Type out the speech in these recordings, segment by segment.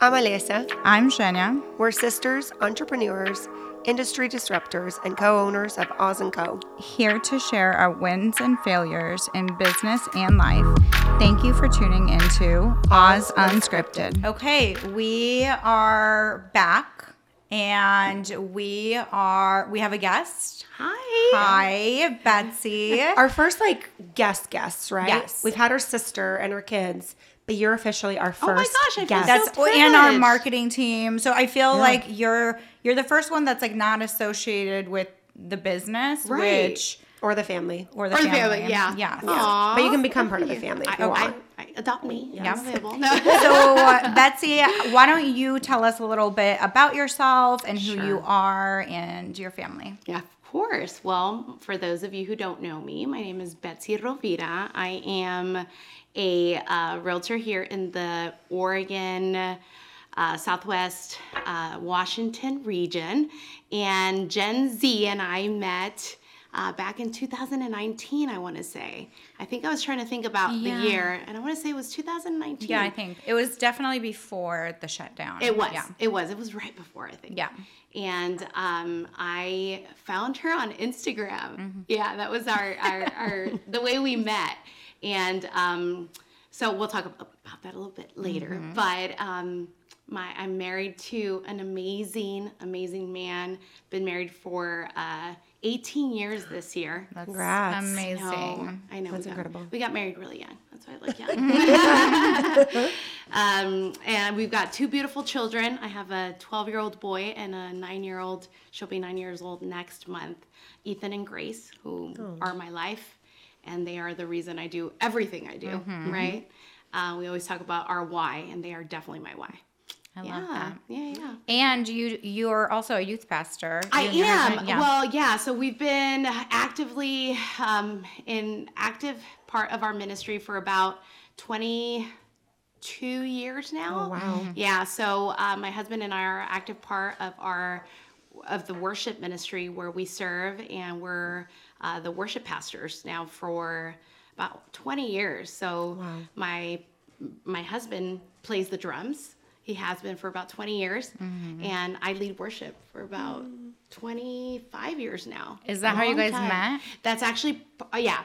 I'm Alessa. I'm Shania. We're sisters, entrepreneurs, industry disruptors, and co-owners of Oz & Co. Here to share our wins and failures in business and life. Thank you for tuning into Oz Unscripted. Okay, we are back and we are we have a guest. Hi. Hi, Betsy. Our first like guest guests, right? Yes. We've had our sister and her kids, but you're officially our first Oh my gosh, I feel guest. so that's and our marketing team. So I feel like you're you're the first one that's like not associated with the business, Right. which or the family. or the, Or the family. family, yeah. Yeah. Aw, But you can become part of the family if I, you I, want. I, adopt me. Yeah. I'm available. So, uh, Betsy, why don't you tell us a little bit about yourself and who you are and your family? Yeah, of course. Well, for those of you who don't know me, my name is Betsy Rovira. I am a uh, realtor here in the Oregon, uh, Southwest uh, Washington region. And Gen Z and I met uh, back in 2019, I want to say. I think I was trying to think about Yeah. the year, and I want to say it was 2019. Yeah, I think it was definitely before the shutdown. It was. Yeah. It was. It was right before, I think. Yeah. And um, I found her on Instagram. Yeah, that was our, our, our the way we met. And um, so we'll talk about that a little bit later. But um, my I'm married to an amazing, amazing man. Been married for uh, 18 years this year. That's Congrats. amazing. No, I know. That's we got- incredible. we got married really young. That's why I look young. um, and we've got two beautiful children. I have a 12 year old boy and a nine year old. She'll be nine years old next month. Ethan and Grace, who Oh. are my life, and they are the reason I do everything I do, right? Uh, we always talk about our why, and they are definitely my why. I yeah, love that. yeah, yeah. And you you're also a youth pastor. I You and am. yeah. Well, yeah. So we've been actively um, in active part of our ministry for about 22 years now. Oh, wow. Yeah. So uh, my husband and I are active part of our of the worship ministry where we serve, and we're uh, the worship pastors now for about 20 years. So my my husband plays the drums. He has been for about 20 years, Mm-hmm. and I lead worship for about 25 years now. Is that how you guys time. met? That's actually, uh, yeah,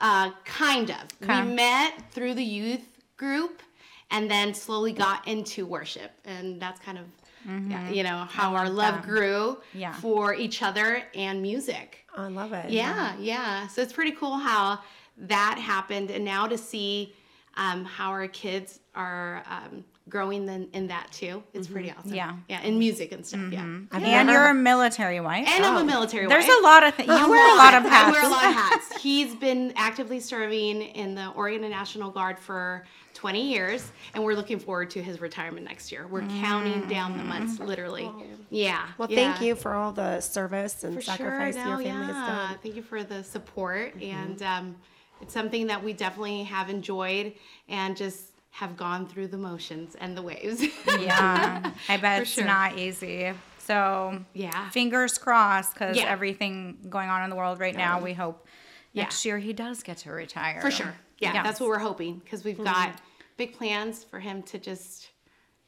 uh, kind of. Okay. We met through the youth group, and then slowly got into worship, and that's kind of, yeah, mm-hmm. you know, how our love that. grew Yeah. for each other and music. I love it. Yeah, yeah. So it's pretty cool how that happened, and now to see um, how our kids are um, growing in, in that too. It's pretty awesome. Mm-hmm. Yeah. yeah, in music and stuff. Yeah, I've and never- you're a military wife. and I'm a military. There's wife. There's a lot of things. You wear a lot of I hats. wear a lot of hats. He's been actively serving in the Oregon National Guard for 20 years, and we're looking forward to his retirement next year. We're counting down the months, literally. Yeah. Well, yeah. thank you for all the service and For sacrifice sure, your family yeah. has done. Thank you for the support, Mm-hmm. and um, it's something that we definitely have enjoyed, and just have gone through the motions and the waves. Yeah, I bet For it's sure. not easy. So Yeah. fingers crossed because Yeah. everything going on in the world right now. We hope Yeah. next year he does get to retire. For sure. Yeah, Yeah. that's what we're hoping because we've Mm-hmm. got big plans for him to just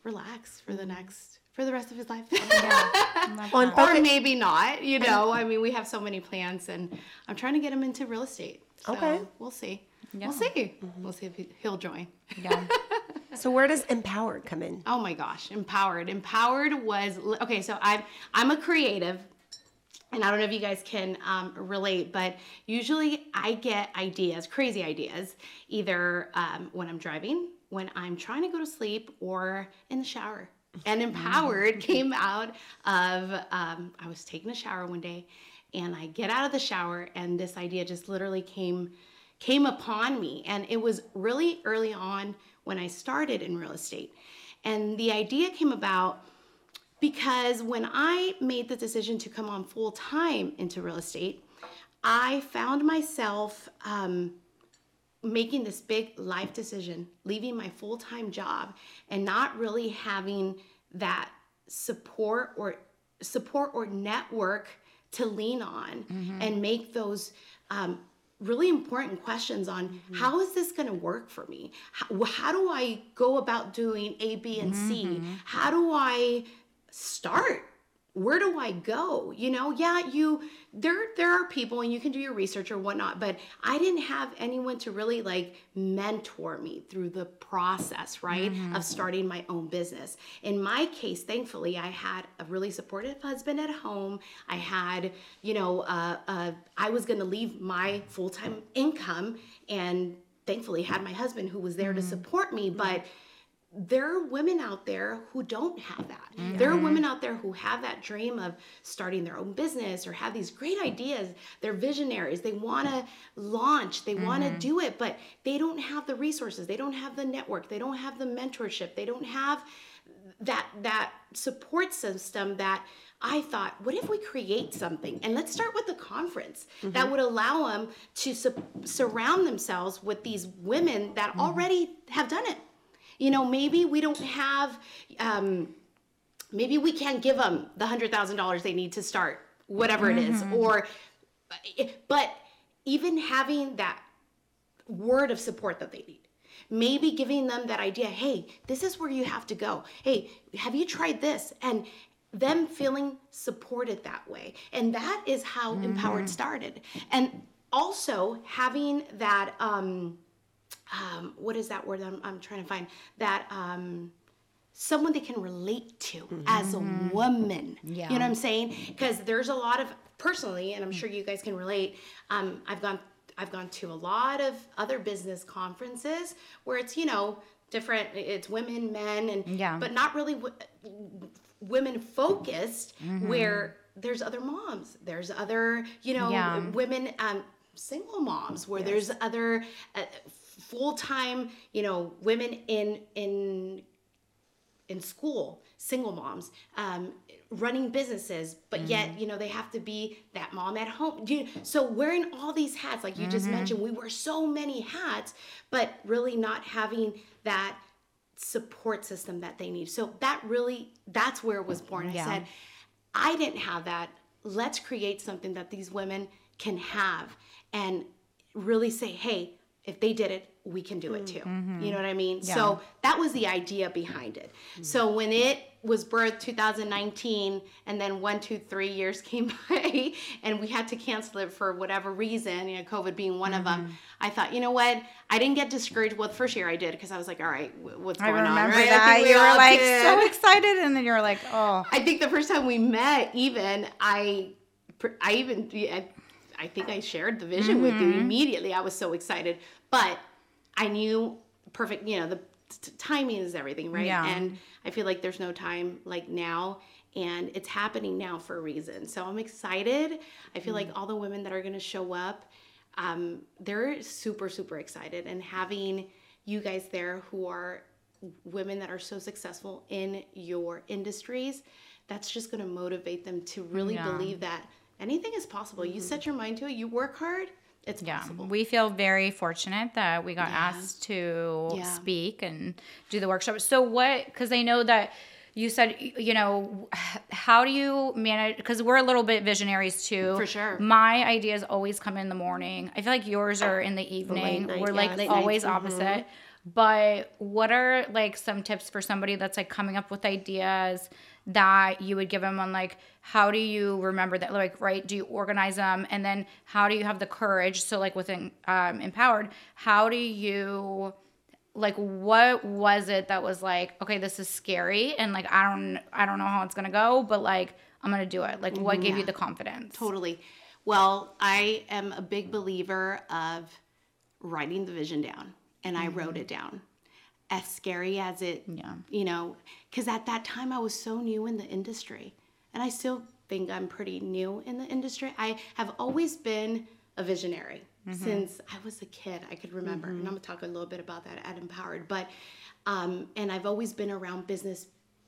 relax for the next for the rest of his life. Well, and or maybe not, you know. I mean, we have so many plans and I'm trying to get him into real estate. So Okay. we'll see. Yeah. We'll see. We'll see if he, he'll join. Yeah. so where does empowered come in? Oh my gosh, empowered. Empowered was okay. So I'm I'm a creative, and I don't know if you guys can um, relate, but usually I get ideas, crazy ideas, either um, when I'm driving, when I'm trying to go to sleep, or in the shower. And empowered came out of um, I was taking a shower one day, and I get out of the shower, and this idea just literally came came upon me. And it was really early on when I started in real estate. And the idea came about because when I made the decision to come on full time into real estate, I found myself um, making this big life decision, leaving my full time job, and not really having that support or support or network to lean on mm-hmm. and make those um, really important questions on mm-hmm. how is this going to work for me? How, how do I go about doing A, B, and C? Mm-hmm. How do I start? Where do I go? You know, yeah, you there there are people and you can do your research or whatnot, but I didn't have anyone to really like mentor me through the process, right? Of starting my own business. In my case, thankfully, I had a really supportive husband at home. I had, you know, uh, uh, I was going to leave my full time income and thankfully had my husband who was there to support me, but there are women out there who don't have that. Mm-hmm. There are women out there who have that dream of starting their own business or have these great ideas. They're visionaries. They want to launch, they want to mm-hmm. do it, but they don't have the resources. They don't have the network. They don't have the mentorship. They don't have that that support system that I thought, what if we create something? And let's start with the conference mm-hmm. that would allow them to su- surround themselves with these women that already have done it. You know, maybe we don't have, um, maybe we can't give them the hundred thousand dollars they need to start, whatever it is, or, but even having that word of support that they need. Maybe giving them that idea, hey, this is where you have to go. Hey, have you tried this? And them feeling supported that way. And that is how Empowered started. And also having that, um, um, what is that word I'm, I'm trying to find? That, um, someone they can relate to as a woman. Yeah. You know what I'm saying? Because there's a lot of personally, and I'm sure you guys can relate. Um, I've gone I've gone to a lot of other business conferences where it's you know different. It's women, men, and Yeah. but not really w- women focused. Where there's other moms, there's other you know Yeah. women. Um, single moms where there's other uh, full-time you know women in in in school, single moms, um, running businesses, but yet you know they have to be that mom at home. You, so wearing all these hats, like you just mentioned, we wear so many hats, but really not having that support system that they need. So that really, that's where it was born. I Yeah. said, I didn't have that. Let's create something that these women can have and really say, hey, if they did it, we can do it mm-hmm. too. You know what I mean? So that was the idea behind it. So when it was birthed 2019 and then one, two, three years came by and we had to cancel it for whatever reason, you know, COVID being one of them, mm-hmm. I thought, you know what? I didn't get discouraged. Well, the first year I did because I was like, all right, what's going on? I remember right? I that. think we You were like did. so excited, and then you were like, oh. I think the first time we met, even I, I even I, I think I shared the vision with you mm-hmm. immediately. I was so excited, but I knew perfect. You know, the t- timing is everything, right? Yeah. And I feel like there's no time like now. And it's happening now for a reason. So I'm excited. I feel like all the women that are going to show up, um, they're super, super excited. And having you guys there who are women that are so successful in your industries, that's just going to motivate them to really Yeah. believe that anything is possible. You set your mind to it, you work hard, it's Yeah, possible. we feel very fortunate that we got asked to Yeah. speak and do the workshop. So what? Because I know that you said you know how do you manage? Because we're a little bit visionaries too. For sure. My ideas always come in the morning. I feel like yours are in the evening. night, we're like always nights, mm-hmm. opposite. But what are like some tips for somebody that's like coming up with ideas that you would give them on like how do you remember that like right do you organize them and then how do you have the courage so like within um, empowered how do you like what was it that was like okay this is scary and like i don't i don't know how it's gonna go but like i'm gonna do it like what gave you the confidence Totally. Well, I am a big believer of writing the vision down, and I wrote it down. As scary as it, Yeah. you know, because at that time I was so new in the industry, and I still think I'm pretty new in the industry. I have always been a visionary mm-hmm. since I was a kid. I could remember, and mm-hmm. I'm gonna talk a little bit about that at Empowered. But, um, and I've always been around business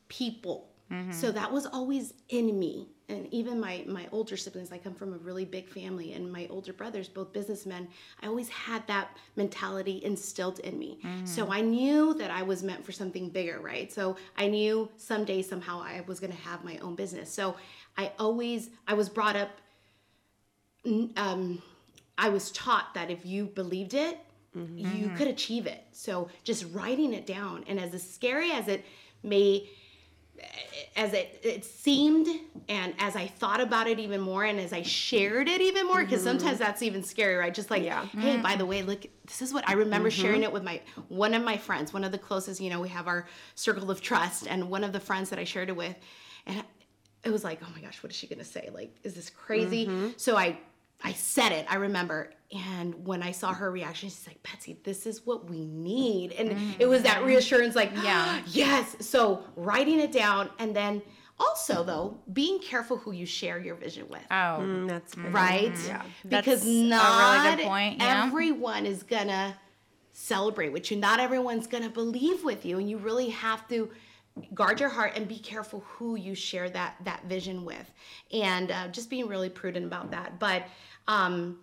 people. Mm-hmm. So that was always in me. And even my my older siblings, I come from a really big family, and my older brothers, both businessmen, I always had that mentality instilled in me. So mm. I knew that I was meant for something bigger, right? So I knew someday somehow I was gonna have my own business. So I always I was brought up um, I was taught that if you believed it, mm-hmm. you could mm-hmm. achieve it. So just writing it down, and as scary as it may as it, it seemed and as I thought about it even more and as I shared it even more, because mm-hmm. sometimes that's even scary, right? Just like, Yeah. hey, mm-hmm. by the way, look, this is what I remember mm-hmm. sharing it with my one of my friends, one of the closest, you know, we have our circle of trust, and one of the friends that I shared it with, and it was like, oh my gosh, what is she gonna say? Like, is this crazy? So I I said it, I remember. And when I saw her reaction, she's like, Betsy, this is what we need. And it was that reassurance, like, Yeah. yes. So writing it down and then also though, being careful who you share your vision with. Oh, Mm, that's very- Right? Yeah. Because That's a really not good point, yeah. everyone is gonna celebrate with you. Not everyone's gonna believe with you. And you really have to guard your heart and be careful who you share that that vision with. And uh, just being really prudent about that. But um,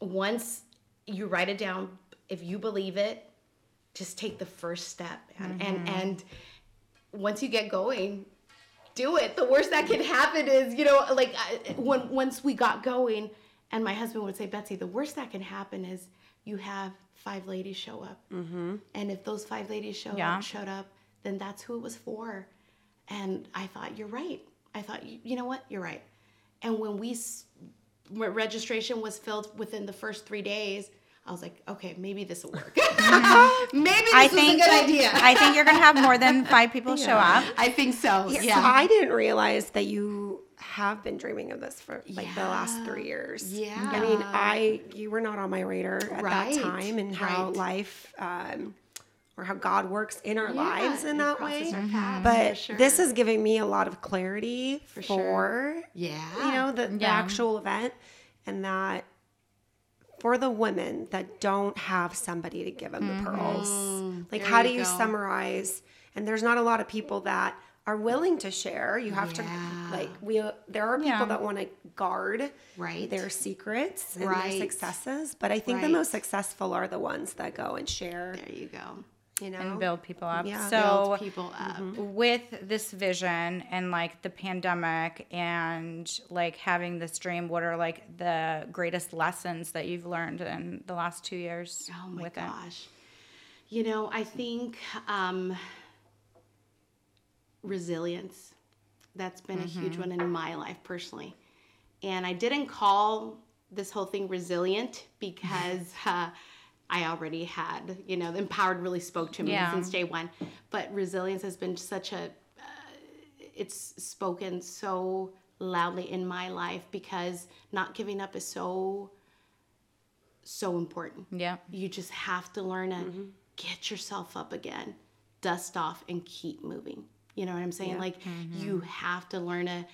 once you write it down, if you believe it, just take the first step. And and, and once you get going, do it. The worst that can happen is, you know, like I- when once we got going, and my husband would say, Betsy, the worst that can happen is you have five ladies show up, mm-hmm. and if those five ladies show Yeah. up, showed up, then that's who it was for. And I thought, you're right. I thought, you, you know what, you're right. And when we registration was filled within the first three days, I was like, okay, maybe this will work. maybe this I was think a good idea. I think you're gonna have more than five people show up. I think so. Yeah. So I didn't realize that you have been dreaming of this for like the last three years. Yeah. I mean, I you were not on my radar at Right, that time, and how right. life um, or how God works in our Yeah, lives in that way. our mm-hmm. But sure. this is giving me a lot of clarity for, sure. yeah. you know the, the actual event, and that for the women that don't have somebody to give them the mm-hmm. pearls, mm-hmm. like There how you do you go. summarize? And there's not a lot of people that are willing to share. You have Yeah. to like we. There are people Yeah. that want to guard Right. their secrets and Right. their successes, but I think the most successful are the ones that go and share. There you go. You know, and build people up. Yeah. so Build people up. with this vision and like the pandemic and like having this dream, what are like the greatest lessons that you've learned in the last two years Oh my with it? gosh. You know, I think um, resilience. That's been a Mm-hmm. huge one in my life personally. And I didn't call this whole thing resilient because uh, I already had, you know, empowered really spoke to me Yeah. since day one. But resilience has been such a, uh, it's spoken so loudly in my life because not giving up is so, so important. Yeah. You just have to learn to get yourself up again, dust off, and keep moving. You know what I'm saying? Like you have to learn to.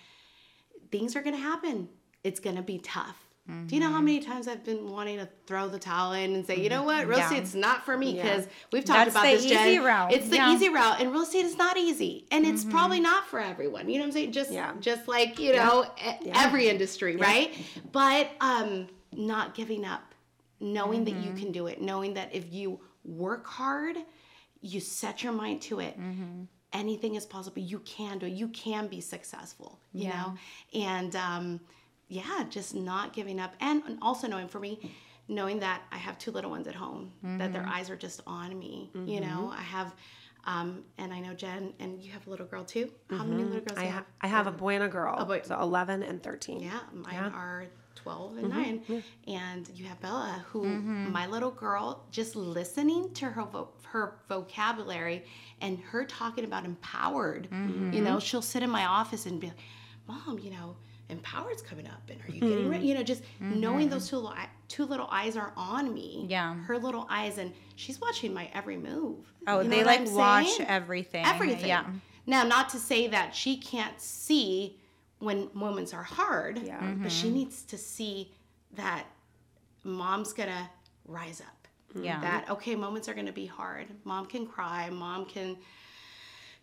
Things are gonna happen. It's gonna be tough. Do you know how many times I've been wanting to throw the towel in and say, you know what, real Yeah. estate's not for me because we've talked That's about this. Jen. route. It's the Yeah. easy route, and real estate is not easy, and it's probably not for everyone. You know what I'm saying? Just, Yeah. just like you know, every industry, right? But um, not giving up, knowing that you can do it, knowing that if you work hard, you set your mind to it. Anything is possible. You can do it. You can be successful. You Yeah. know, and um, yeah, just not giving up, and, and also knowing for me, knowing that I have two little ones at home, that their mm-hmm. eyes are just on me. You mm-hmm. know, I have. Um, and I know Jen, and you have a little girl too. How many mm-hmm. little girls? I do you have? I have a boy and a girl, A boy. so eleven and thirteen. Yeah, mine are 12 and 9. And you have Bella, who my little girl, just listening to her vo- her vocabulary and her talking about empowered, you know, she'll sit in my office and be like, Mom, you know, empowered's coming up. And are you getting ready? Mm-hmm. You know, just mm-hmm. knowing those two little, two little eyes are on me. Yeah. Her little eyes. And she's watching my every move. Oh, You know they like I'm watch saying? everything. everything. Yeah. Now, not to say that she can't see when moments are hard, Yeah. but she mm-hmm. needs to see that mom's gonna rise up. Yeah. That okay, moments are gonna be hard. Mom can cry. Mom can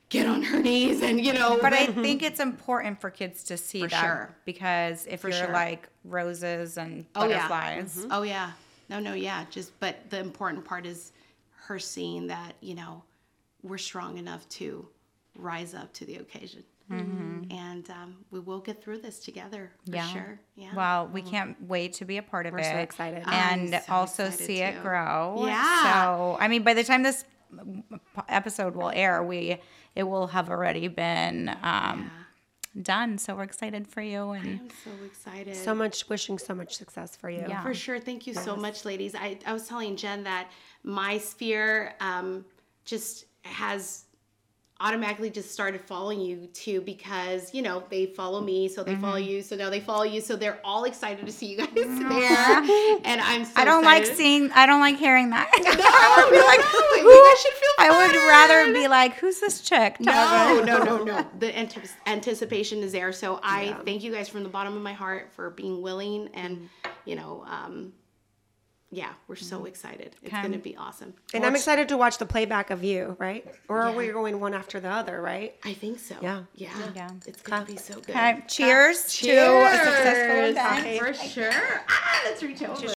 get on her knees, and you know. But I think it's important for kids to see For that sure. because if For you're sure. like roses and Oh, yeah. butterflies, Oh yeah. No, no, yeah. Just but the important part is her seeing that, you know, we're strong enough to rise up to the occasion. and um, we will get through this together for Yeah. sure. Yeah. Well, we can't wait to be a part of We're it. so excited. And so also excited see it grow. Yeah. So, I mean, by the time this episode will air, we it will have already been um, done. So we're excited for you and I'm so excited. So much wishing so much success for you. Yeah. For sure. Thank you so much, ladies. I, I was telling Jen that my sphere um, just has automatically just started following you too because you know they follow me so they follow Mm-hmm. you so now they follow you so they're all excited to see you guys there and i'm so I don't like seeing. I don't like hearing that. no, I would be like, no, you guys should feel I would rather be like, who's this chick? no, talking?" no, no, no. The anti- anticipation is there. So I thank you guys from the bottom of my heart for being willing and, you know, um, yeah, we're so excited. It's Okay. going to be awesome. And I'm excited to watch the playback of you, right? Or are Yeah. we going one after the other, right? I think so. Yeah. Yeah. Yeah. It's going to be so good. Okay, cheers, to a successful Cheers. event. For sure. Ah, let's reach over.